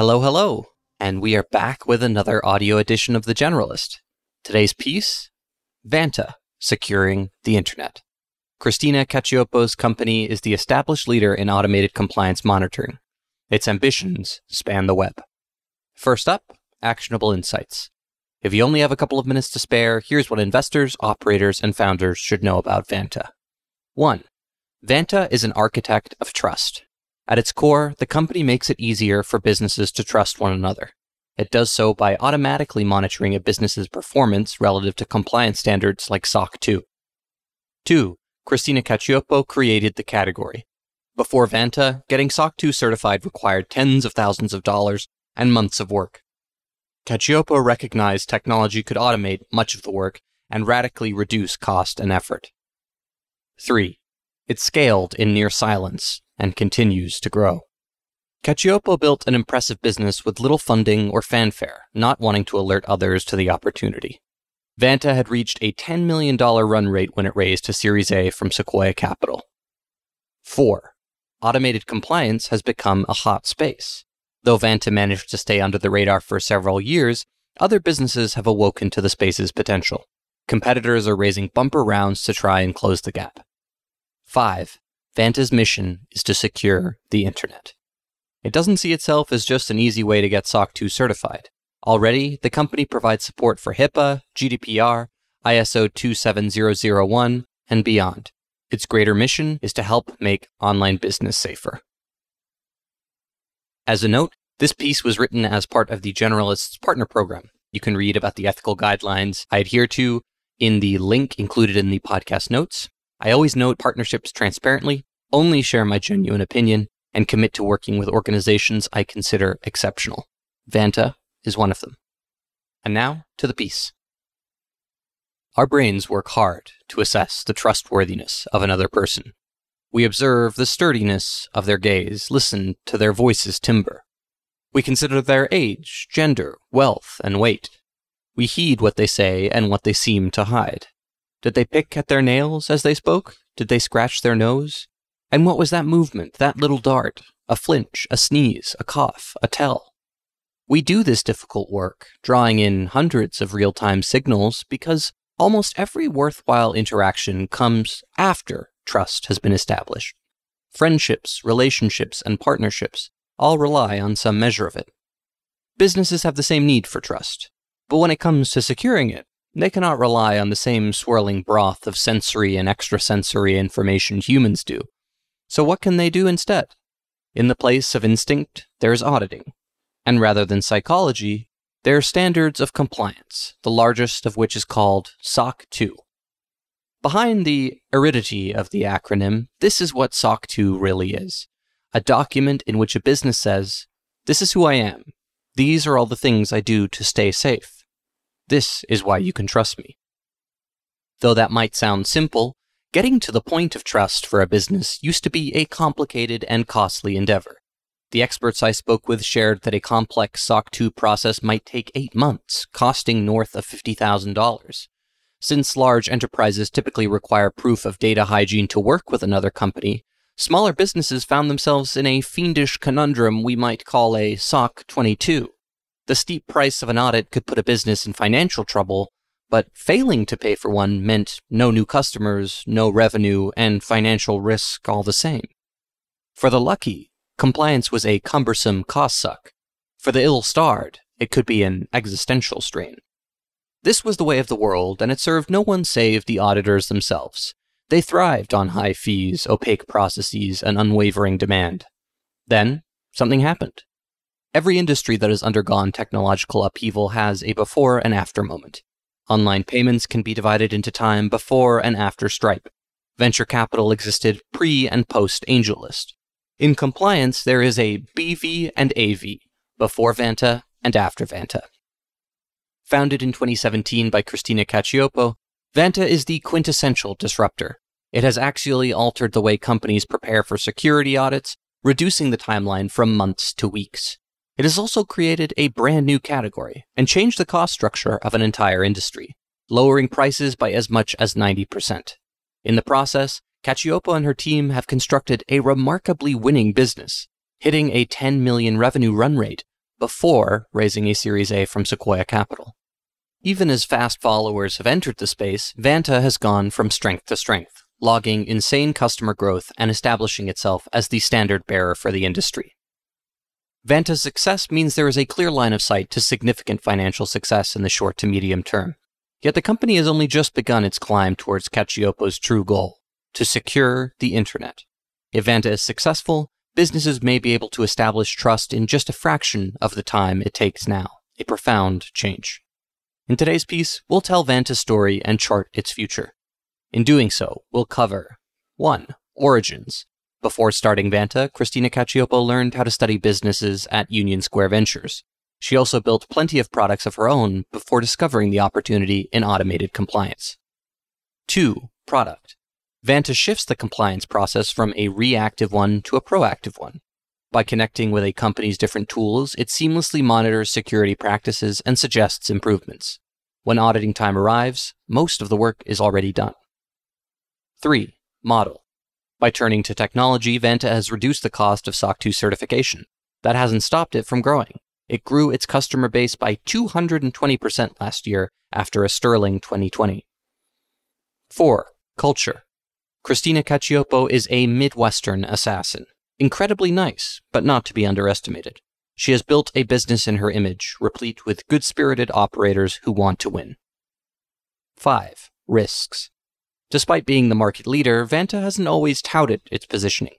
Hello, hello, and we are back with another audio edition of The Generalist. Today's piece Vanta Securing the Internet. Christina Cacioppo's company is the established leader in automated compliance monitoring. Its ambitions span the web. First up, actionable insights. If you only have a couple of minutes to spare, here's what investors, operators, and founders should know about Vanta. 1. Vanta is an architect of trust. At its core, the company makes it easier for businesses to trust one another. It does so by automatically monitoring a business's performance relative to compliance standards like SOC 2. 2. Christina Cacioppo created the category. Before Vanta, getting SOC 2 certified required tens of thousands of dollars and months of work. Cacioppo recognized technology could automate much of the work and radically reduce cost and effort. 3. It scaled in near silence and continues to grow. Cacioppo built an impressive business with little funding or fanfare, not wanting to alert others to the opportunity. Vanta had reached a $10 million run rate when it raised to Series A from Sequoia Capital. 4. Automated compliance has become a hot space. Though Vanta managed to stay under the radar for several years, other businesses have awoken to the space's potential. Competitors are raising bumper rounds to try and close the gap. 5. Vanta's mission is to secure the internet. It doesn't see itself as just an easy way to get SOC 2 certified. Already, the company provides support for HIPAA, GDPR, ISO 27001, and beyond. Its greater mission is to help make online business safer. As a note, this piece was written as part of the Generalists Partner Program. You can read about the ethical guidelines I adhere to in the link included in the podcast notes. I always note partnerships transparently, only share my genuine opinion, and commit to working with organizations I consider exceptional. Vanta is one of them. And now to the piece. Our brains work hard to assess the trustworthiness of another person. We observe the sturdiness of their gaze, listen to their voices timbre. We consider their age, gender, wealth, and weight. We heed what they say and what they seem to hide. Did they pick at their nails as they spoke? Did they scratch their nose? And what was that movement, that little dart? A flinch, a sneeze, a cough, a tell? We do this difficult work, drawing in hundreds of real time signals, because almost every worthwhile interaction comes after trust has been established. Friendships, relationships, and partnerships all rely on some measure of it. Businesses have the same need for trust, but when it comes to securing it, they cannot rely on the same swirling broth of sensory and extrasensory information humans do. So, what can they do instead? In the place of instinct, there is auditing. And rather than psychology, there are standards of compliance, the largest of which is called SOC 2. Behind the aridity of the acronym, this is what SOC 2 really is a document in which a business says, This is who I am. These are all the things I do to stay safe. This is why you can trust me. Though that might sound simple, getting to the point of trust for a business used to be a complicated and costly endeavor. The experts I spoke with shared that a complex SOC 2 process might take eight months, costing north of $50,000. Since large enterprises typically require proof of data hygiene to work with another company, smaller businesses found themselves in a fiendish conundrum we might call a SOC 22. The steep price of an audit could put a business in financial trouble, but failing to pay for one meant no new customers, no revenue, and financial risk all the same. For the lucky, compliance was a cumbersome cost suck. For the ill starred, it could be an existential strain. This was the way of the world, and it served no one save the auditors themselves. They thrived on high fees, opaque processes, and unwavering demand. Then, something happened. Every industry that has undergone technological upheaval has a before and after moment. Online payments can be divided into time before and after Stripe. Venture capital existed pre and post AngelList. In compliance, there is a BV and AV, before Vanta and after Vanta. Founded in 2017 by Christina Cacioppo, Vanta is the quintessential disruptor. It has actually altered the way companies prepare for security audits, reducing the timeline from months to weeks. It has also created a brand new category and changed the cost structure of an entire industry, lowering prices by as much as 90%. In the process, Cacioppo and her team have constructed a remarkably winning business, hitting a 10 million revenue run rate before raising a Series A from Sequoia Capital. Even as fast followers have entered the space, Vanta has gone from strength to strength, logging insane customer growth and establishing itself as the standard bearer for the industry. Vanta's success means there is a clear line of sight to significant financial success in the short to medium term. Yet the company has only just begun its climb towards Cacioppo's true goal to secure the internet. If Vanta is successful, businesses may be able to establish trust in just a fraction of the time it takes now. A profound change. In today's piece, we'll tell Vanta's story and chart its future. In doing so, we'll cover 1. Origins, before starting Vanta, Christina Cacioppo learned how to study businesses at Union Square Ventures. She also built plenty of products of her own before discovering the opportunity in automated compliance. 2. Product. Vanta shifts the compliance process from a reactive one to a proactive one. By connecting with a company's different tools, it seamlessly monitors security practices and suggests improvements. When auditing time arrives, most of the work is already done. 3. Model. By turning to technology, Vanta has reduced the cost of SOC 2 certification. That hasn't stopped it from growing. It grew its customer base by 220% last year after a sterling 2020. 4. Culture. Christina Cacioppo is a Midwestern assassin. Incredibly nice, but not to be underestimated. She has built a business in her image, replete with good spirited operators who want to win. 5. Risks. Despite being the market leader, Vanta hasn't always touted its positioning.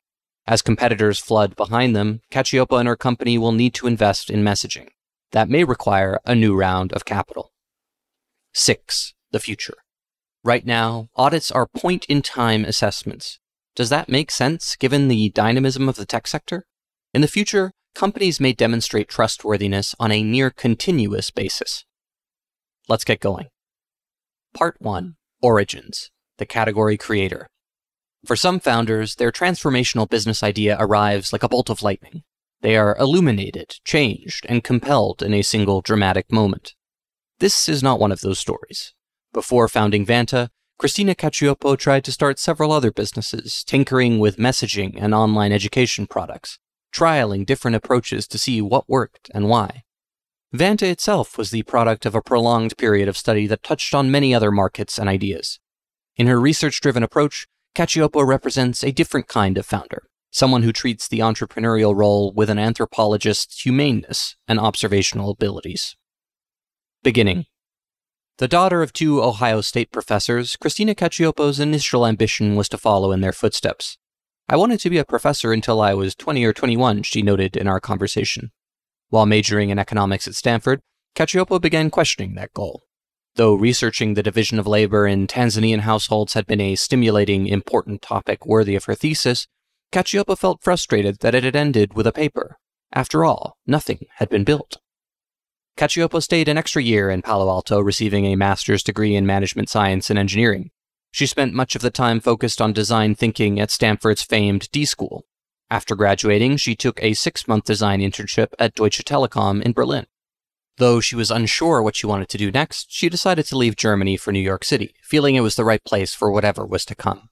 As competitors flood behind them, Cacioppo and her company will need to invest in messaging. That may require a new round of capital. 6. The future. Right now, audits are point in time assessments. Does that make sense given the dynamism of the tech sector? In the future, companies may demonstrate trustworthiness on a near continuous basis. Let's get going. Part 1 Origins the category creator. For some founders, their transformational business idea arrives like a bolt of lightning. They are illuminated, changed, and compelled in a single dramatic moment. This is not one of those stories. Before founding Vanta, Christina Cacioppo tried to start several other businesses, tinkering with messaging and online education products, trialing different approaches to see what worked and why. Vanta itself was the product of a prolonged period of study that touched on many other markets and ideas. In her research driven approach, Cacioppo represents a different kind of founder, someone who treats the entrepreneurial role with an anthropologist's humaneness and observational abilities. Beginning. The daughter of two Ohio State professors, Christina Cacioppo's initial ambition was to follow in their footsteps. I wanted to be a professor until I was 20 or 21, she noted in our conversation. While majoring in economics at Stanford, Cacioppo began questioning that goal. Though researching the division of labor in Tanzanian households had been a stimulating, important topic worthy of her thesis, Cacioppo felt frustrated that it had ended with a paper. After all, nothing had been built. Cacioppo stayed an extra year in Palo Alto, receiving a master's degree in management science and engineering. She spent much of the time focused on design thinking at Stanford's famed D School. After graduating, she took a six month design internship at Deutsche Telekom in Berlin. Though she was unsure what she wanted to do next, she decided to leave Germany for New York City, feeling it was the right place for whatever was to come.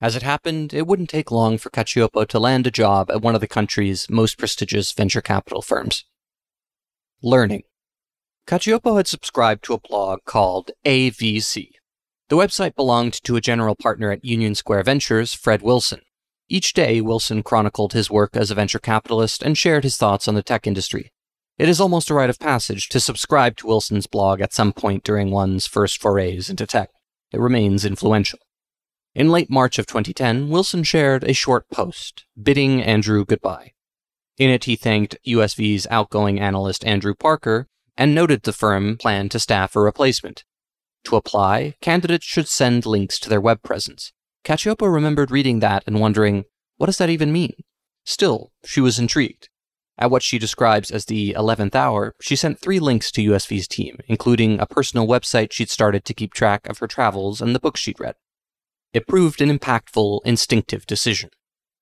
As it happened, it wouldn't take long for Cacioppo to land a job at one of the country's most prestigious venture capital firms. Learning. Cacioppo had subscribed to a blog called AVC. The website belonged to a general partner at Union Square Ventures, Fred Wilson. Each day, Wilson chronicled his work as a venture capitalist and shared his thoughts on the tech industry, it is almost a rite of passage to subscribe to Wilson's blog at some point during one's first forays into tech. It remains influential. In late March of 2010, Wilson shared a short post, bidding Andrew goodbye. In it, he thanked USV's outgoing analyst Andrew Parker and noted the firm planned to staff a replacement. To apply, candidates should send links to their web presence. Cacioppo remembered reading that and wondering, what does that even mean? Still, she was intrigued. At what she describes as the 11th hour, she sent three links to USV's team, including a personal website she'd started to keep track of her travels and the books she'd read. It proved an impactful, instinctive decision.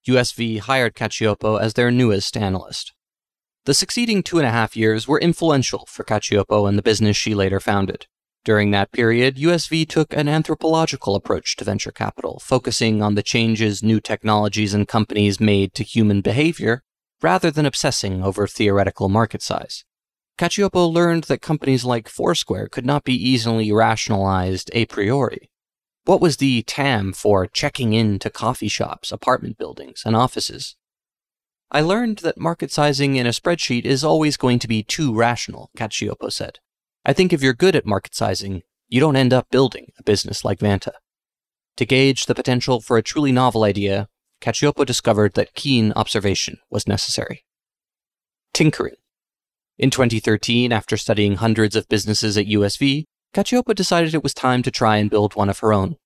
USV hired Cacioppo as their newest analyst. The succeeding two and a half years were influential for Cacioppo and the business she later founded. During that period, USV took an anthropological approach to venture capital, focusing on the changes new technologies and companies made to human behavior rather than obsessing over theoretical market size. Cacioppo learned that companies like Foursquare could not be easily rationalized a priori. What was the TAM for checking in to coffee shops, apartment buildings, and offices? I learned that market sizing in a spreadsheet is always going to be too rational, Cacioppo said. I think if you're good at market sizing, you don't end up building a business like Vanta. To gauge the potential for a truly novel idea, Cacioppo discovered that keen observation was necessary. Tinkering. In 2013, after studying hundreds of businesses at USV, Cacioppo decided it was time to try and build one of her own.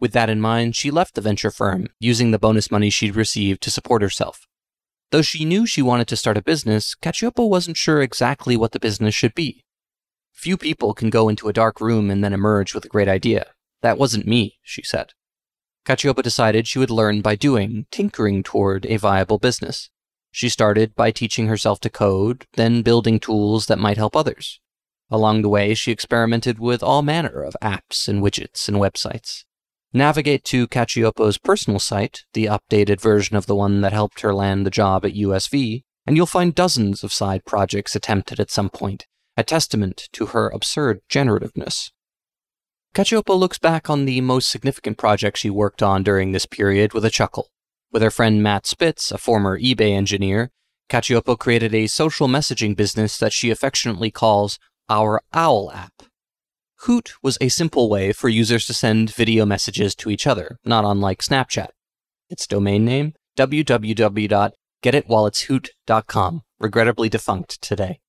With that in mind, she left the venture firm, using the bonus money she'd received to support herself. Though she knew she wanted to start a business, Cacioppo wasn't sure exactly what the business should be. Few people can go into a dark room and then emerge with a great idea. That wasn't me, she said. Cacioppo decided she would learn by doing, tinkering toward a viable business. She started by teaching herself to code, then building tools that might help others. Along the way, she experimented with all manner of apps and widgets and websites. Navigate to Cacioppo's personal site, the updated version of the one that helped her land the job at USV, and you'll find dozens of side projects attempted at some point, a testament to her absurd generativeness. Cacioppo looks back on the most significant project she worked on during this period with a chuckle. With her friend Matt Spitz, a former eBay engineer, Cacioppo created a social messaging business that she affectionately calls our OWL app. Hoot was a simple way for users to send video messages to each other, not unlike Snapchat. Its domain name, www.getitwhiletshoot.com, regrettably defunct today.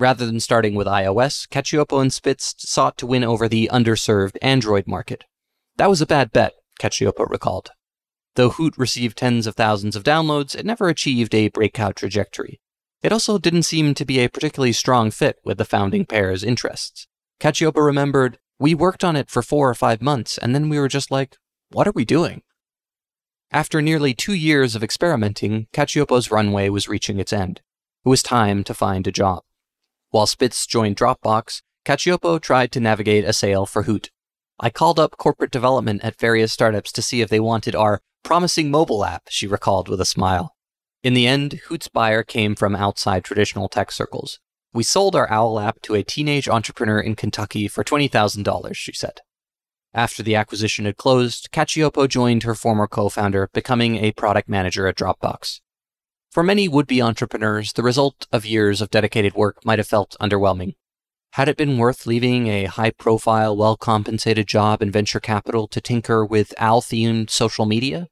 Rather than starting with iOS, Cacioppo and Spitz sought to win over the underserved Android market. That was a bad bet, Cacioppo recalled. Though Hoot received tens of thousands of downloads, it never achieved a breakout trajectory. It also didn't seem to be a particularly strong fit with the founding pair's interests. Cacioppo remembered, we worked on it for four or five months, and then we were just like, what are we doing? After nearly two years of experimenting, Cacioppo's runway was reaching its end. It was time to find a job. While Spitz joined Dropbox, Cacioppo tried to navigate a sale for Hoot. I called up corporate development at various startups to see if they wanted our promising mobile app, she recalled with a smile. In the end, Hoot's buyer came from outside traditional tech circles. We sold our OWL app to a teenage entrepreneur in Kentucky for $20,000, she said. After the acquisition had closed, Cacioppo joined her former co founder, becoming a product manager at Dropbox. For many would be entrepreneurs, the result of years of dedicated work might have felt underwhelming. Had it been worth leaving a high profile, well compensated job in venture capital to tinker with owl social media?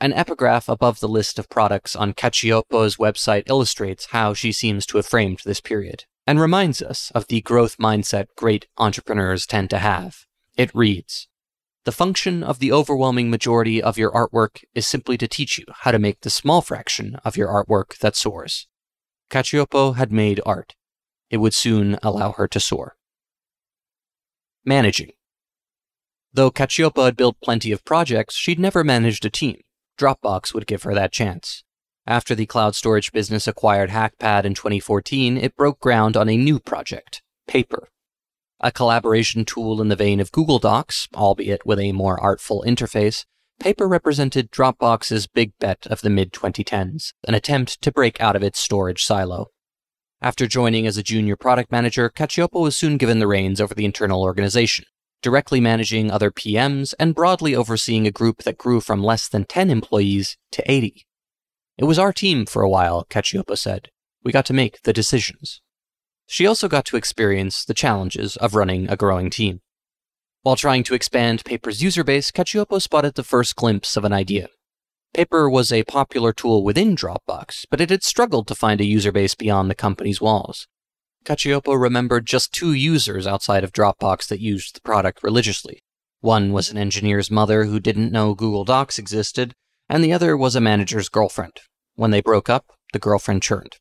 An epigraph above the list of products on Cacioppo's website illustrates how she seems to have framed this period, and reminds us of the growth mindset great entrepreneurs tend to have. It reads The function of the overwhelming majority of your artwork is simply to teach you how to make the small fraction of your artwork that soars. Cacioppo had made art. It would soon allow her to soar. Managing. Though Cacioppo had built plenty of projects, she'd never managed a team. Dropbox would give her that chance. After the cloud storage business acquired Hackpad in 2014, it broke ground on a new project, Paper. A collaboration tool in the vein of Google Docs, albeit with a more artful interface, Paper represented Dropbox's big bet of the mid 2010s, an attempt to break out of its storage silo. After joining as a junior product manager, Cacioppo was soon given the reins over the internal organization directly managing other PMs, and broadly overseeing a group that grew from less than 10 employees to 80. It was our team for a while, Cacioppo said. We got to make the decisions. She also got to experience the challenges of running a growing team. While trying to expand Paper's user base, Cacioppo spotted the first glimpse of an idea. Paper was a popular tool within Dropbox, but it had struggled to find a user base beyond the company's walls. Cacioppo remembered just two users outside of Dropbox that used the product religiously. One was an engineer's mother who didn't know Google Docs existed, and the other was a manager's girlfriend. When they broke up, the girlfriend churned.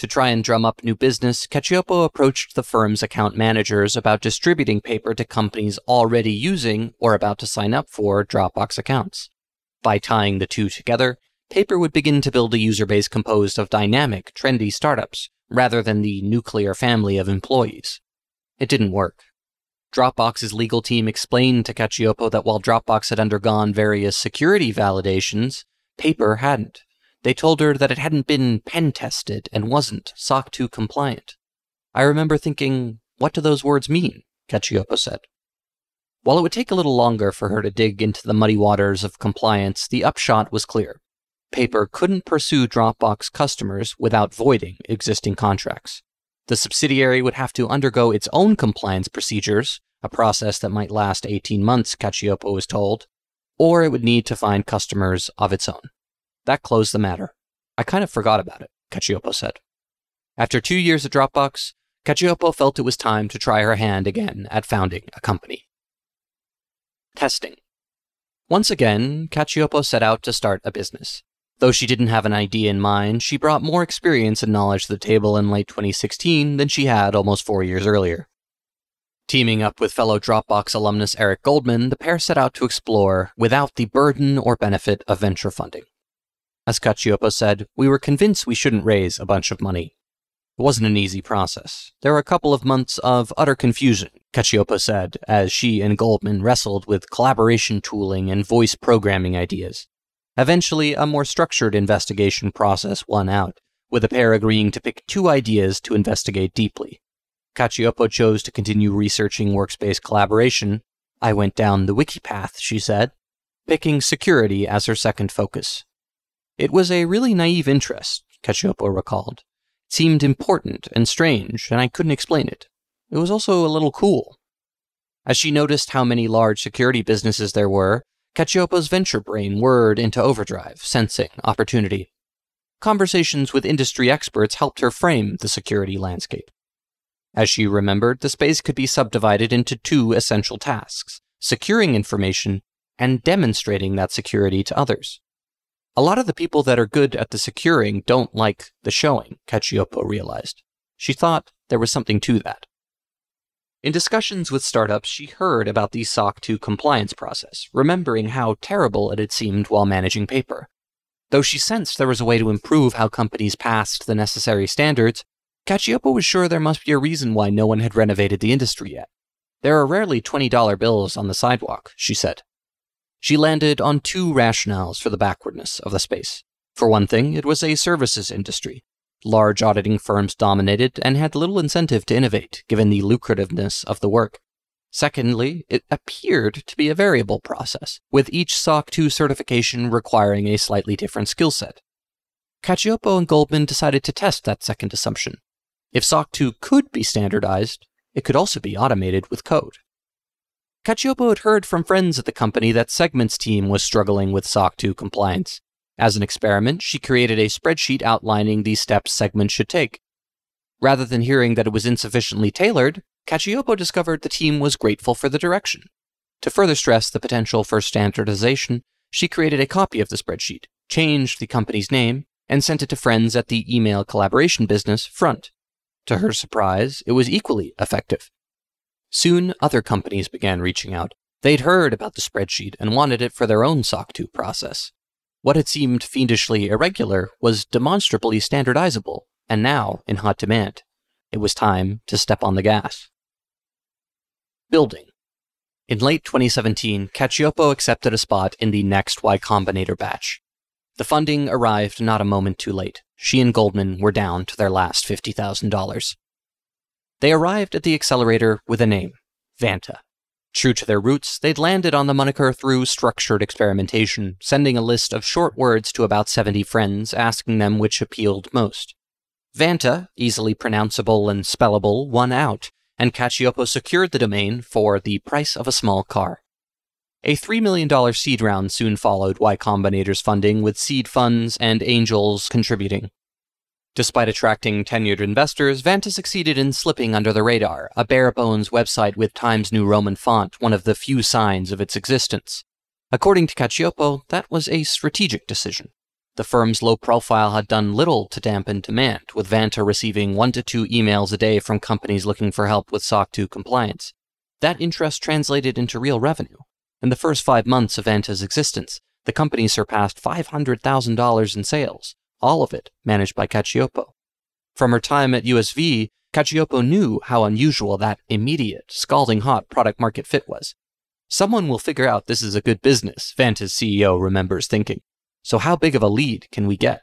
To try and drum up new business, Cacioppo approached the firm's account managers about distributing paper to companies already using or about to sign up for Dropbox accounts. By tying the two together, Paper would begin to build a user base composed of dynamic, trendy startups rather than the nuclear family of employees. It didn't work. Dropbox's legal team explained to Cacioppo that while Dropbox had undergone various security validations, Paper hadn't. They told her that it hadn't been pen tested and wasn't SOC 2 compliant. I remember thinking, what do those words mean? Cacioppo said. While it would take a little longer for her to dig into the muddy waters of compliance, the upshot was clear. Paper couldn't pursue Dropbox customers without voiding existing contracts. The subsidiary would have to undergo its own compliance procedures, a process that might last 18 months, Cacioppo was told, or it would need to find customers of its own. That closed the matter. I kind of forgot about it, Cacioppo said. After two years at Dropbox, Cacioppo felt it was time to try her hand again at founding a company. Testing. Once again, Cacioppo set out to start a business. Though she didn't have an idea in mind, she brought more experience and knowledge to the table in late 2016 than she had almost four years earlier. Teaming up with fellow Dropbox alumnus Eric Goldman, the pair set out to explore without the burden or benefit of venture funding. As Cacioppo said, we were convinced we shouldn't raise a bunch of money. It wasn't an easy process. There were a couple of months of utter confusion, Cacioppo said, as she and Goldman wrestled with collaboration tooling and voice programming ideas. Eventually, a more structured investigation process won out, with the pair agreeing to pick two ideas to investigate deeply. Cacioppo chose to continue researching workspace collaboration. I went down the wiki path, she said, picking security as her second focus. It was a really naive interest, Cacioppo recalled seemed important and strange, and I couldn't explain it. It was also a little cool. As she noticed how many large security businesses there were, Cacioppo's venture brain whirred into overdrive, sensing opportunity. Conversations with industry experts helped her frame the security landscape. As she remembered, the space could be subdivided into two essential tasks securing information and demonstrating that security to others. A lot of the people that are good at the securing don't like the showing, Cacioppo realized. She thought there was something to that. In discussions with startups, she heard about the SOC 2 compliance process, remembering how terrible it had seemed while managing paper. Though she sensed there was a way to improve how companies passed the necessary standards, Cacioppo was sure there must be a reason why no one had renovated the industry yet. There are rarely $20 bills on the sidewalk, she said. She landed on two rationales for the backwardness of the space. For one thing, it was a services industry. Large auditing firms dominated and had little incentive to innovate, given the lucrativeness of the work. Secondly, it appeared to be a variable process, with each SOC 2 certification requiring a slightly different skill set. Cacioppo and Goldman decided to test that second assumption. If SOC 2 could be standardized, it could also be automated with code. Cacioppo had heard from friends at the company that Segment's team was struggling with SOC 2 compliance. As an experiment, she created a spreadsheet outlining the steps Segment should take. Rather than hearing that it was insufficiently tailored, Cacioppo discovered the team was grateful for the direction. To further stress the potential for standardization, she created a copy of the spreadsheet, changed the company's name, and sent it to friends at the email collaboration business Front. To her surprise, it was equally effective. Soon, other companies began reaching out. They'd heard about the spreadsheet and wanted it for their own SOC 2 process. What had seemed fiendishly irregular was demonstrably standardizable, and now in hot demand. It was time to step on the gas. Building. In late 2017, Cacioppo accepted a spot in the next Y Combinator batch. The funding arrived not a moment too late. She and Goldman were down to their last $50,000. They arrived at the accelerator with a name Vanta. True to their roots, they'd landed on the moniker through structured experimentation, sending a list of short words to about 70 friends, asking them which appealed most. Vanta, easily pronounceable and spellable, won out, and Cacioppo secured the domain for the price of a small car. A $3 million seed round soon followed Y Combinator's funding, with seed funds and angels contributing. Despite attracting tenured investors, Vanta succeeded in slipping under the radar, a bare bones website with Times New Roman font, one of the few signs of its existence. According to Cacioppo, that was a strategic decision. The firm's low profile had done little to dampen demand, with Vanta receiving one to two emails a day from companies looking for help with SOC 2 compliance. That interest translated into real revenue. In the first five months of Vanta's existence, the company surpassed $500,000 in sales, all of it managed by Cacioppo. From her time at USV, Cacioppo knew how unusual that immediate, scalding hot product market fit was. Someone will figure out this is a good business, Vanta's CEO remembers thinking. So how big of a lead can we get?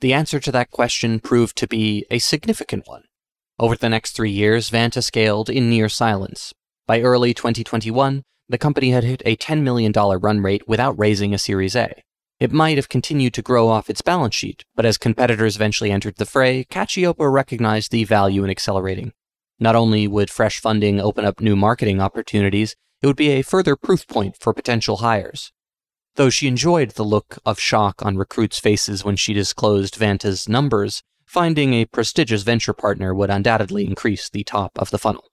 The answer to that question proved to be a significant one. Over the next three years, Vanta scaled in near silence. By early 2021, the company had hit a $10 million run rate without raising a Series A. It might have continued to grow off its balance sheet, but as competitors eventually entered the fray, Cacioppo recognized the value in accelerating. Not only would fresh funding open up new marketing opportunities, it would be a further proof point for potential hires. Though she enjoyed the look of shock on recruits' faces when she disclosed Vanta's numbers, finding a prestigious venture partner would undoubtedly increase the top of the funnel.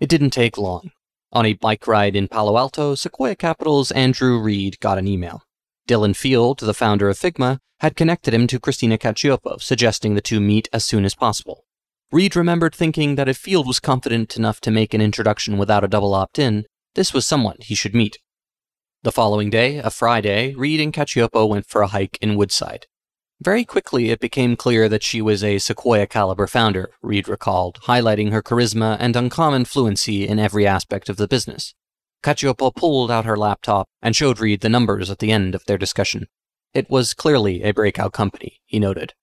It didn't take long. On a bike ride in Palo Alto, Sequoia Capital's Andrew Reed got an email. Dylan Field, the founder of Figma, had connected him to Christina Cacioppo, suggesting the two meet as soon as possible. Reed remembered thinking that if Field was confident enough to make an introduction without a double opt in, this was someone he should meet. The following day, a Friday, Reed and Cacioppo went for a hike in Woodside. Very quickly, it became clear that she was a Sequoia caliber founder, Reed recalled, highlighting her charisma and uncommon fluency in every aspect of the business. Cacioppo pulled out her laptop and showed Reed the numbers at the end of their discussion. It was clearly a breakout company, he noted.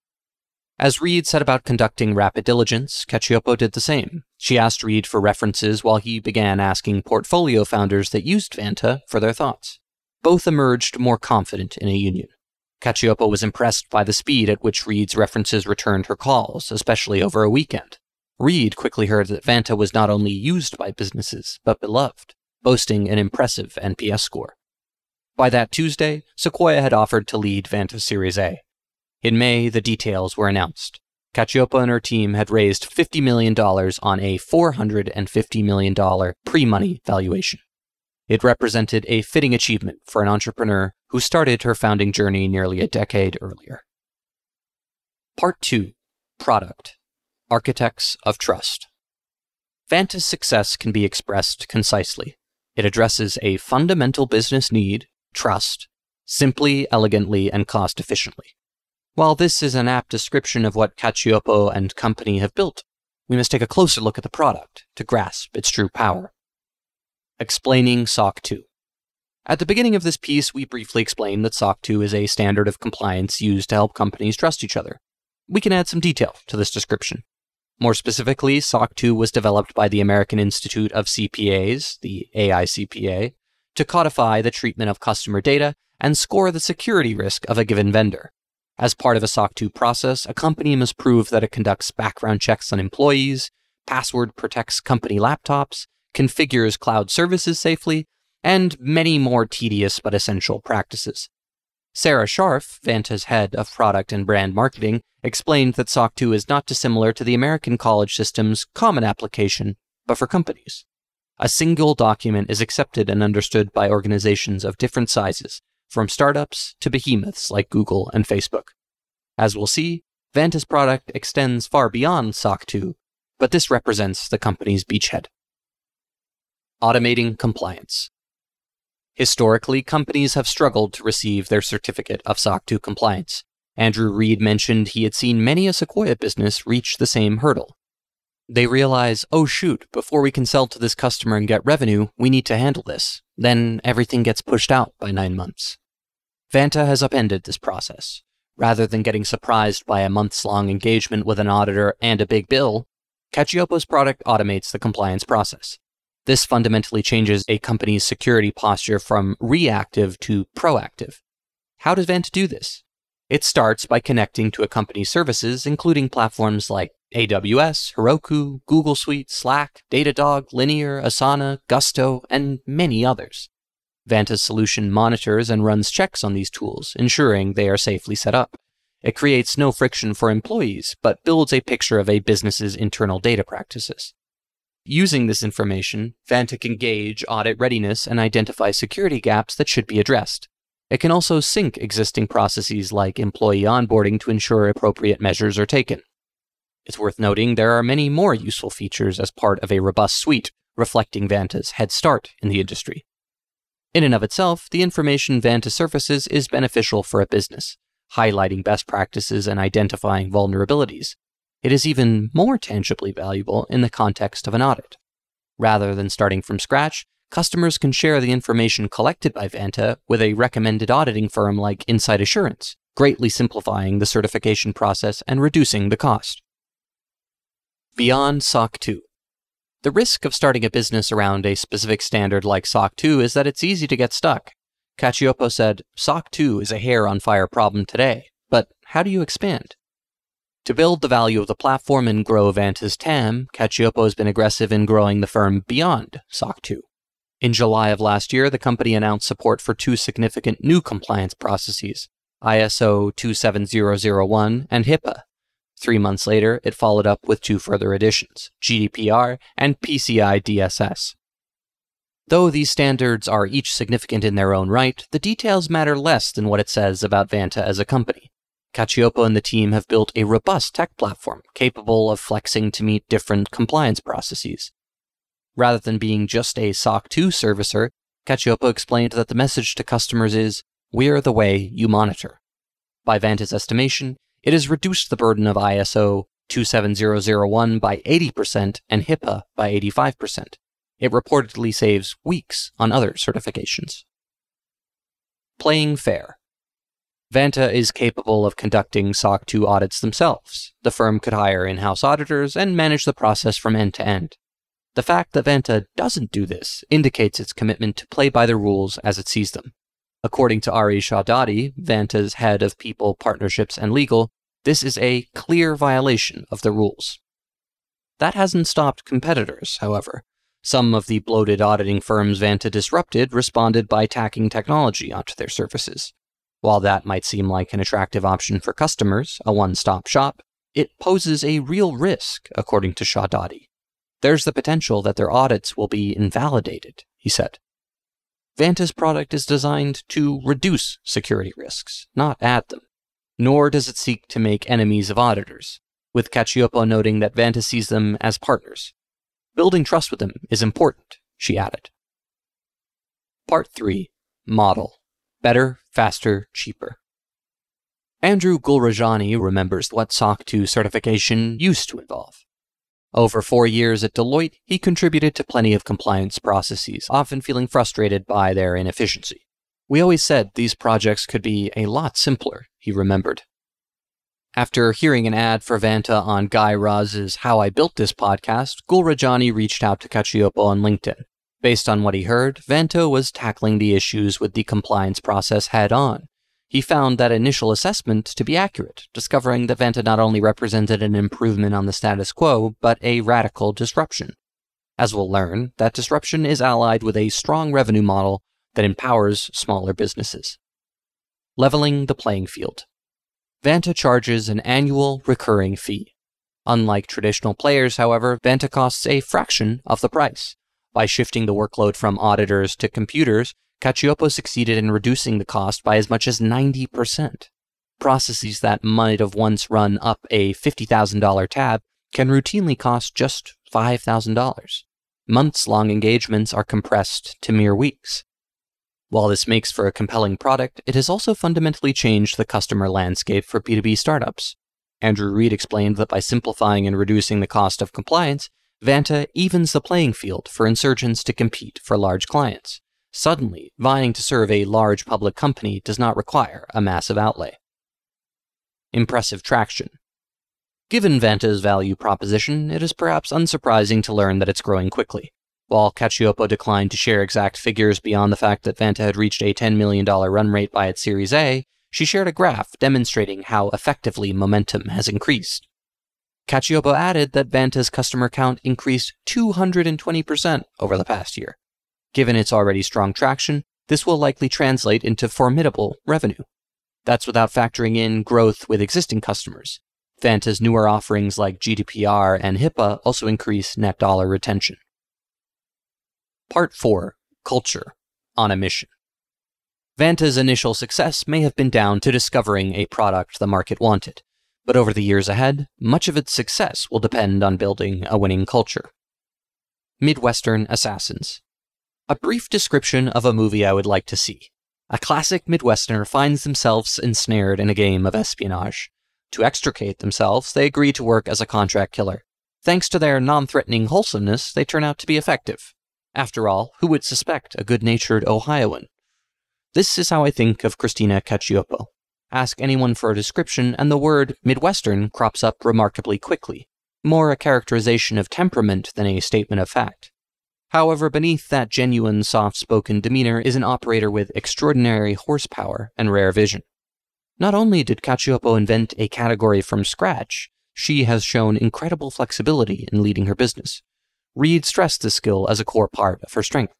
As Reed set about conducting rapid diligence, Cacioppo did the same. She asked Reed for references while he began asking portfolio founders that used Vanta for their thoughts. Both emerged more confident in a union. Cacioppo was impressed by the speed at which Reed's references returned her calls, especially over a weekend. Reed quickly heard that Vanta was not only used by businesses, but beloved boasting an impressive NPS score. By that Tuesday, Sequoia had offered to lead Vanta Series A. In May, the details were announced. Cacioppo and her team had raised $50 million on a $450 million pre money valuation. It represented a fitting achievement for an entrepreneur who started her founding journey nearly a decade earlier. Part 2 Product Architects of Trust. Vanta's success can be expressed concisely. It addresses a fundamental business need, trust, simply, elegantly, and cost efficiently. While this is an apt description of what Cacioppo and company have built, we must take a closer look at the product to grasp its true power. Explaining SOC 2. At the beginning of this piece, we briefly explained that SOC 2 is a standard of compliance used to help companies trust each other. We can add some detail to this description. More specifically, SOC 2 was developed by the American Institute of CPAs, the AICPA, to codify the treatment of customer data and score the security risk of a given vendor. As part of a SOC 2 process, a company must prove that it conducts background checks on employees, password protects company laptops, configures cloud services safely, and many more tedious but essential practices. Sarah Scharf, Vanta's head of product and brand marketing, explained that SOC 2 is not dissimilar to the American college system's common application, but for companies. A single document is accepted and understood by organizations of different sizes, from startups to behemoths like Google and Facebook. As we'll see, Vanta's product extends far beyond SOC 2, but this represents the company's beachhead. Automating compliance. Historically, companies have struggled to receive their certificate of SOC 2 compliance. Andrew Reed mentioned he had seen many a Sequoia business reach the same hurdle. They realize, oh shoot, before we can sell to this customer and get revenue, we need to handle this. Then everything gets pushed out by nine months. Vanta has upended this process. Rather than getting surprised by a months long engagement with an auditor and a big bill, Cacioppo's product automates the compliance process. This fundamentally changes a company's security posture from reactive to proactive. How does Vanta do this? It starts by connecting to a company's services, including platforms like AWS, Heroku, Google Suite, Slack, Datadog, Linear, Asana, Gusto, and many others. Vanta's solution monitors and runs checks on these tools, ensuring they are safely set up. It creates no friction for employees, but builds a picture of a business's internal data practices. Using this information, Vanta can gauge audit readiness and identify security gaps that should be addressed. It can also sync existing processes like employee onboarding to ensure appropriate measures are taken. It's worth noting there are many more useful features as part of a robust suite, reflecting Vanta's head start in the industry. In and of itself, the information Vanta surfaces is beneficial for a business, highlighting best practices and identifying vulnerabilities, it is even more tangibly valuable in the context of an audit. Rather than starting from scratch, customers can share the information collected by Vanta with a recommended auditing firm like Insight Assurance, greatly simplifying the certification process and reducing the cost. Beyond SOC 2. The risk of starting a business around a specific standard like SOC 2 is that it's easy to get stuck. Cacioppo said, SOC 2 is a hair on fire problem today, but how do you expand? To build the value of the platform and grow Vanta's TAM, Cacioppo has been aggressive in growing the firm beyond SOC 2. In July of last year, the company announced support for two significant new compliance processes ISO 27001 and HIPAA. Three months later, it followed up with two further additions GDPR and PCI DSS. Though these standards are each significant in their own right, the details matter less than what it says about Vanta as a company. Cacioppo and the team have built a robust tech platform capable of flexing to meet different compliance processes. Rather than being just a SOC 2 servicer, Cacioppo explained that the message to customers is, We're the way you monitor. By Vanta's estimation, it has reduced the burden of ISO 27001 by 80% and HIPAA by 85%. It reportedly saves weeks on other certifications. Playing fair. Vanta is capable of conducting SOC 2 audits themselves. The firm could hire in house auditors and manage the process from end to end. The fact that Vanta doesn't do this indicates its commitment to play by the rules as it sees them. According to Ari Shahdadi, Vanta's head of people, partnerships, and legal, this is a clear violation of the rules. That hasn't stopped competitors, however. Some of the bloated auditing firms Vanta disrupted responded by tacking technology onto their services. While that might seem like an attractive option for customers, a one stop shop, it poses a real risk, according to Shahdadi. There's the potential that their audits will be invalidated, he said. Vanta's product is designed to reduce security risks, not add them. Nor does it seek to make enemies of auditors, with Cacioppo noting that Vanta sees them as partners. Building trust with them is important, she added. Part 3 Model Better, Faster, Cheaper. Andrew Gulrajani remembers what SOC 2 certification used to involve. Over four years at Deloitte, he contributed to plenty of compliance processes, often feeling frustrated by their inefficiency. We always said these projects could be a lot simpler, he remembered. After hearing an ad for Vanta on Guy Raz's How I Built This podcast, Gulrajani reached out to Cacioppo on LinkedIn. Based on what he heard, Vanta was tackling the issues with the compliance process head on, he found that initial assessment to be accurate, discovering that Vanta not only represented an improvement on the status quo, but a radical disruption. As we'll learn, that disruption is allied with a strong revenue model that empowers smaller businesses. Leveling the playing field. Vanta charges an annual recurring fee. Unlike traditional players, however, Vanta costs a fraction of the price. By shifting the workload from auditors to computers, Cacioppo succeeded in reducing the cost by as much as 90%. Processes that might have once run up a $50,000 tab can routinely cost just $5,000. Months long engagements are compressed to mere weeks. While this makes for a compelling product, it has also fundamentally changed the customer landscape for B2B startups. Andrew Reed explained that by simplifying and reducing the cost of compliance, Vanta evens the playing field for insurgents to compete for large clients. Suddenly, vying to serve a large public company does not require a massive outlay. Impressive traction. Given Vanta's value proposition, it is perhaps unsurprising to learn that it's growing quickly. While Cacioppo declined to share exact figures beyond the fact that Vanta had reached a $10 million run rate by its Series A, she shared a graph demonstrating how effectively momentum has increased. Cacioppo added that Vanta's customer count increased 220% over the past year, Given its already strong traction, this will likely translate into formidable revenue. That's without factoring in growth with existing customers. Vanta's newer offerings like GDPR and HIPAA also increase net dollar retention. Part 4 Culture on a Mission. Vanta's initial success may have been down to discovering a product the market wanted, but over the years ahead, much of its success will depend on building a winning culture. Midwestern Assassins a brief description of a movie I would like to see. A classic Midwesterner finds themselves ensnared in a game of espionage. To extricate themselves, they agree to work as a contract killer. Thanks to their non threatening wholesomeness, they turn out to be effective. After all, who would suspect a good natured Ohioan? This is how I think of Christina Cacioppo. Ask anyone for a description, and the word Midwestern crops up remarkably quickly. more a characterization of temperament than a statement of fact. However, beneath that genuine, soft spoken demeanor is an operator with extraordinary horsepower and rare vision. Not only did Cacioppo invent a category from scratch, she has shown incredible flexibility in leading her business. Reed stressed this skill as a core part of her strength.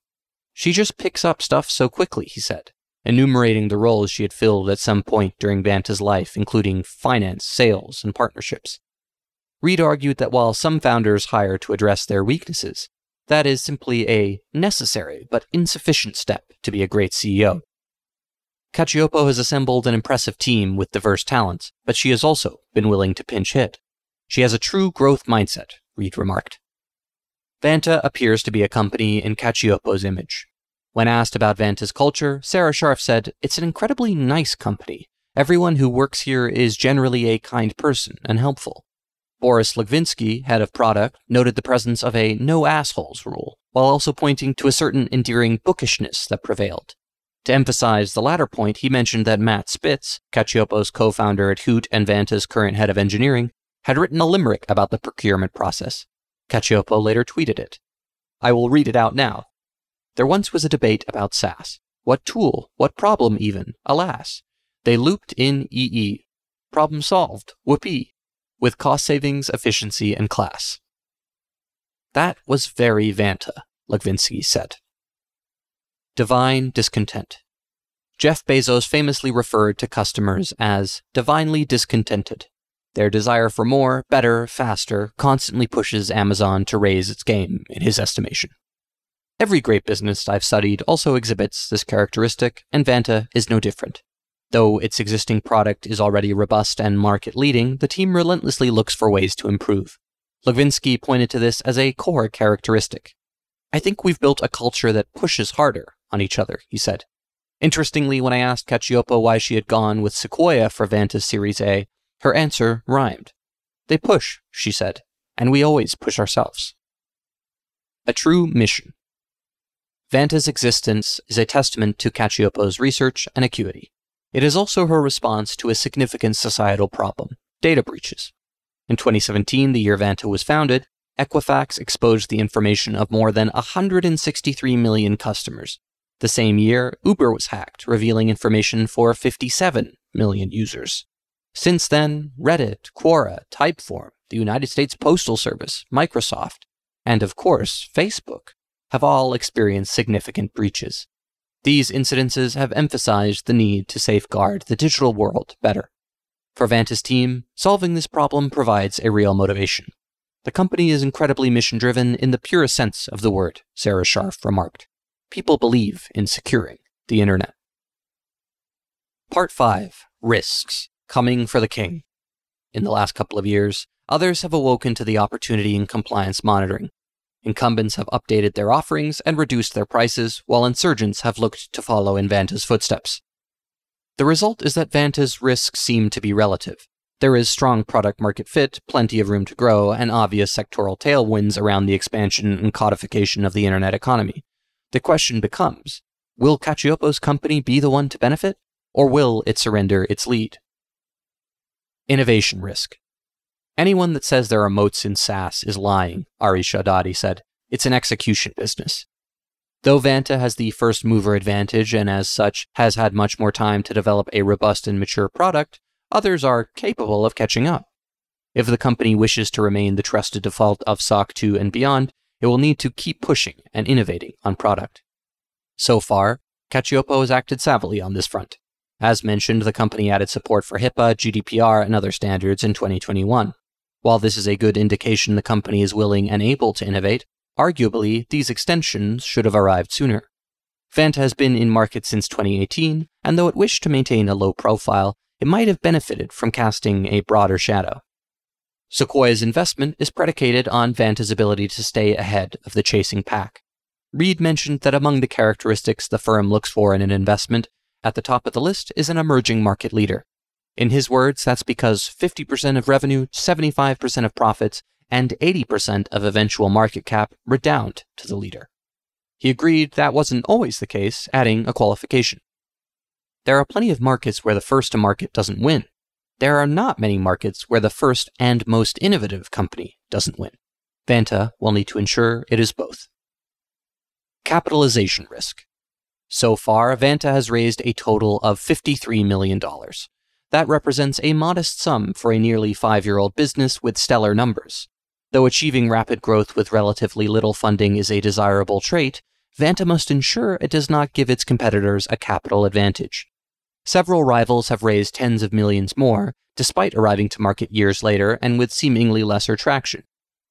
She just picks up stuff so quickly, he said, enumerating the roles she had filled at some point during Vanta's life, including finance, sales, and partnerships. Reed argued that while some founders hire to address their weaknesses, that is simply a necessary but insufficient step to be a great CEO. Cacioppo has assembled an impressive team with diverse talents, but she has also been willing to pinch hit. She has a true growth mindset, Reed remarked. Vanta appears to be a company in Cacioppo's image. When asked about Vanta's culture, Sarah Scharf said, It's an incredibly nice company. Everyone who works here is generally a kind person and helpful. Boris Logvinsky, head of product, noted the presence of a no assholes rule, while also pointing to a certain endearing bookishness that prevailed. To emphasize the latter point, he mentioned that Matt Spitz, Cacioppo's co founder at Hoot and Vanta's current head of engineering, had written a limerick about the procurement process. Cacioppo later tweeted it. I will read it out now. There once was a debate about SaaS. What tool? What problem even? Alas. They looped in EE. Problem solved. Whoopee. With cost savings, efficiency, and class. That was very Vanta, Logvinsky said divine discontent. Jeff Bezos famously referred to customers as divinely discontented. Their desire for more, better, faster constantly pushes Amazon to raise its game, in his estimation. Every great business I've studied also exhibits this characteristic, and Vanta is no different. Though its existing product is already robust and market leading, the team relentlessly looks for ways to improve. Logvinsky pointed to this as a core characteristic. I think we've built a culture that pushes harder, on each other, he said. Interestingly, when I asked Cacioppo why she had gone with Sequoia for Vanta's Series A, her answer rhymed. They push, she said, and we always push ourselves. A true mission. Vanta's existence is a testament to Cacioppo's research and acuity. It is also her response to a significant societal problem data breaches. In 2017, the year Vanta was founded, Equifax exposed the information of more than 163 million customers, the same year, Uber was hacked, revealing information for 57 million users. Since then, Reddit, Quora, Typeform, the United States Postal Service, Microsoft, and of course, Facebook have all experienced significant breaches. These incidences have emphasized the need to safeguard the digital world better. For Vanta's team, solving this problem provides a real motivation. The company is incredibly mission driven in the purest sense of the word, Sarah Scharf remarked people believe in securing the internet. Part 5 Risks Coming for the King. In the last couple of years, others have awoken to the opportunity in compliance monitoring. Incumbents have updated their offerings and reduced their prices, while insurgents have looked to follow in Vanta's footsteps. The result is that Vanta's risks seem to be relative. There is strong product market fit, plenty of room to grow, and obvious sectoral tailwinds around the expansion and codification of the internet economy. The question becomes will Cacioppo's company be the one to benefit, or will it surrender its lead? Innovation risk. Anyone that says there are moats in SaaS is lying, Ari Shahdadi said. It's an execution business. Though Vanta has the first mover advantage and as such has had much more time to develop a robust and mature product, others are capable of catching up. If the company wishes to remain the trusted default of SOC 2 and beyond, it will need to keep pushing and innovating on product. So far, Cacioppo has acted savvily on this front. As mentioned, the company added support for HIPAA, GDPR, and other standards in 2021. While this is a good indication the company is willing and able to innovate, arguably these extensions should have arrived sooner. Vanta has been in market since 2018, and though it wished to maintain a low profile, it might have benefited from casting a broader shadow. Sequoia's investment is predicated on Vanta's ability to stay ahead of the chasing pack. Reed mentioned that among the characteristics the firm looks for in an investment, at the top of the list is an emerging market leader. In his words, that's because 50% of revenue, 75% of profits, and 80% of eventual market cap redound to the leader. He agreed that wasn't always the case, adding a qualification. There are plenty of markets where the first to market doesn't win, there are not many markets where the first and most innovative company doesn't win. Vanta will need to ensure it is both. Capitalization risk. So far, Vanta has raised a total of $53 million. That represents a modest sum for a nearly five year old business with stellar numbers. Though achieving rapid growth with relatively little funding is a desirable trait, Vanta must ensure it does not give its competitors a capital advantage. Several rivals have raised tens of millions more, despite arriving to market years later and with seemingly lesser traction.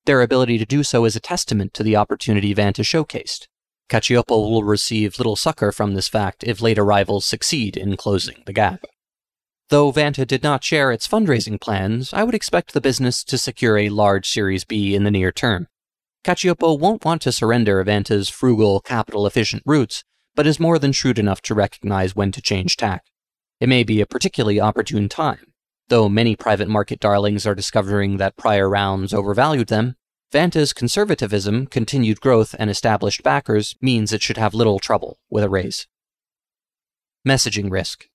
Their ability to do so is a testament to the opportunity Vanta showcased. Cacioppo will receive little succor from this fact if later rivals succeed in closing the gap. Though Vanta did not share its fundraising plans, I would expect the business to secure a large Series B in the near term. Cacioppo won't want to surrender Vanta's frugal, capital efficient roots, but is more than shrewd enough to recognize when to change tack. It may be a particularly opportune time. Though many private market darlings are discovering that prior rounds overvalued them, Vanta's conservatism, continued growth, and established backers means it should have little trouble with a raise. Messaging risk.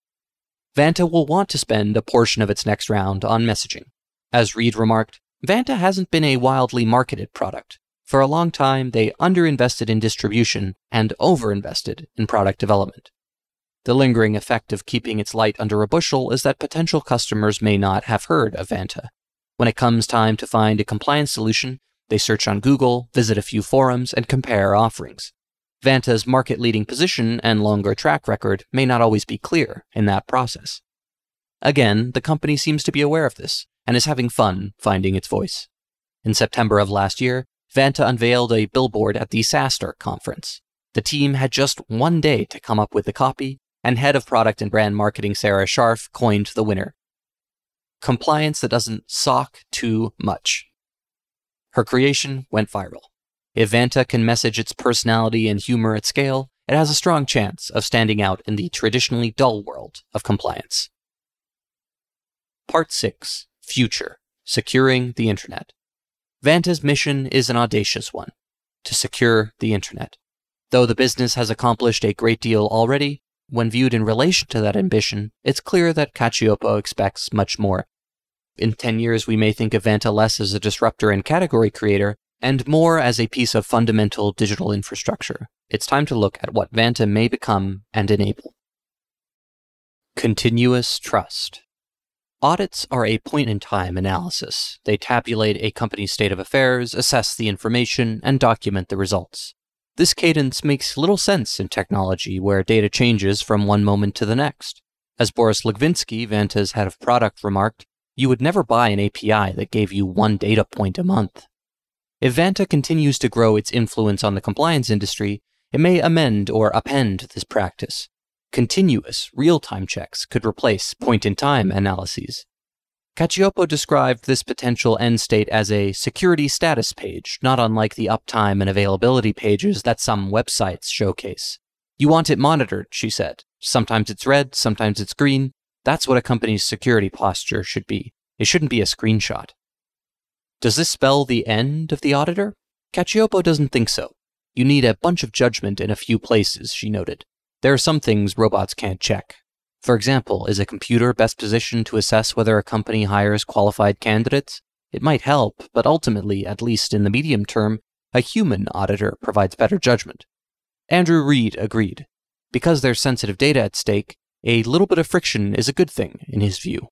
Vanta will want to spend a portion of its next round on messaging. As Reed remarked, Vanta hasn't been a wildly marketed product. For a long time, they underinvested in distribution and overinvested in product development. The lingering effect of keeping its light under a bushel is that potential customers may not have heard of Vanta. When it comes time to find a compliance solution, they search on Google, visit a few forums, and compare offerings. Vanta's market leading position and longer track record may not always be clear in that process. Again, the company seems to be aware of this and is having fun finding its voice. In September of last year, Vanta unveiled a billboard at the SaaStr conference. The team had just one day to come up with the copy, and head of product and brand marketing Sarah Scharf coined the winner. Compliance that doesn't SOC too much. Her creation went viral. If Vanta can message its personality and humor at scale, it has a strong chance of standing out in the traditionally dull world of compliance. Part 6 Future Securing the Internet. Vanta's mission is an audacious one to secure the Internet. Though the business has accomplished a great deal already, when viewed in relation to that ambition, it's clear that Cacioppo expects much more. In 10 years, we may think of Vanta less as a disruptor and category creator and more as a piece of fundamental digital infrastructure. It's time to look at what Vanta may become and enable. Continuous trust. Audits are a point in time analysis. They tabulate a company's state of affairs, assess the information, and document the results. This cadence makes little sense in technology where data changes from one moment to the next. As Boris Logvinsky, Vanta's head of product, remarked, you would never buy an API that gave you one data point a month. If Vanta continues to grow its influence on the compliance industry, it may amend or append this practice. Continuous, real time checks could replace point in time analyses. Cacioppo described this potential end state as a security status page, not unlike the uptime and availability pages that some websites showcase. You want it monitored, she said. Sometimes it's red, sometimes it's green. That's what a company's security posture should be. It shouldn't be a screenshot. Does this spell the end of the auditor? Cacioppo doesn't think so. You need a bunch of judgment in a few places, she noted. There are some things robots can't check. For example, is a computer best positioned to assess whether a company hires qualified candidates? It might help, but ultimately, at least in the medium term, a human auditor provides better judgment. Andrew Reed agreed. Because there's sensitive data at stake, a little bit of friction is a good thing, in his view.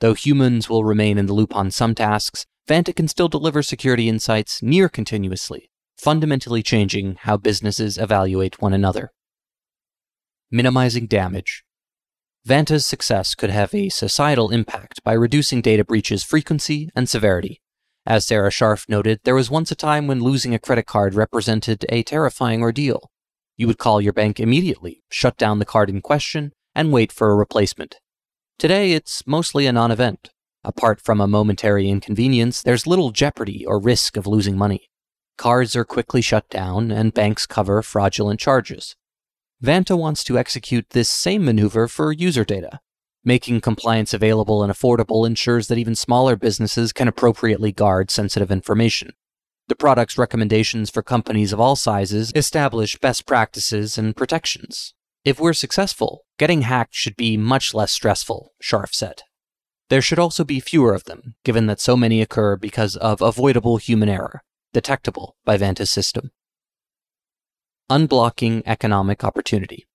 Though humans will remain in the loop on some tasks, Vanta can still deliver security insights near continuously, fundamentally changing how businesses evaluate one another. Minimizing damage. Vanta's success could have a societal impact by reducing data breaches' frequency and severity. As Sarah Scharf noted, there was once a time when losing a credit card represented a terrifying ordeal. You would call your bank immediately, shut down the card in question, and wait for a replacement. Today, it's mostly a non event. Apart from a momentary inconvenience, there's little jeopardy or risk of losing money. Cards are quickly shut down, and banks cover fraudulent charges. Vanta wants to execute this same maneuver for user data. Making compliance available and affordable ensures that even smaller businesses can appropriately guard sensitive information. The product's recommendations for companies of all sizes establish best practices and protections. If we're successful, getting hacked should be much less stressful, Scharf said. There should also be fewer of them, given that so many occur because of avoidable human error, detectable by Vanta's system. Unblocking economic opportunity.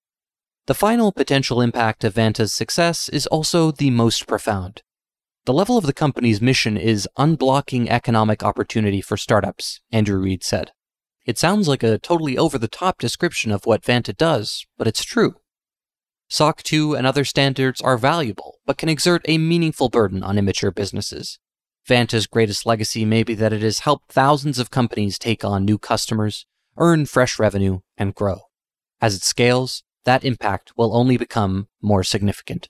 The final potential impact of Vanta's success is also the most profound. The level of the company's mission is unblocking economic opportunity for startups, Andrew Reed said. It sounds like a totally over the top description of what Vanta does, but it's true. SOC 2 and other standards are valuable, but can exert a meaningful burden on immature businesses. Vanta's greatest legacy may be that it has helped thousands of companies take on new customers, earn fresh revenue, and grow. As it scales, that impact will only become more significant.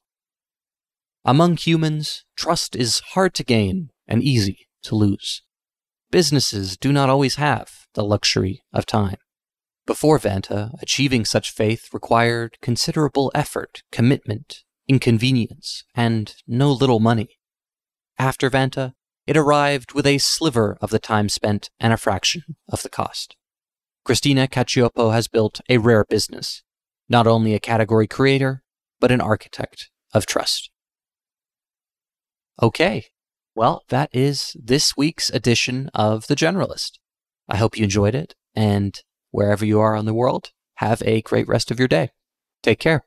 Among humans, trust is hard to gain and easy to lose. Businesses do not always have the luxury of time. Before Vanta, achieving such faith required considerable effort, commitment, inconvenience, and no little money. After Vanta, it arrived with a sliver of the time spent and a fraction of the cost. Christina Cacioppo has built a rare business, not only a category creator, but an architect of trust. Okay. Well, that is this week's edition of The Generalist. I hope you enjoyed it, and wherever you are in the world, have a great rest of your day. Take care.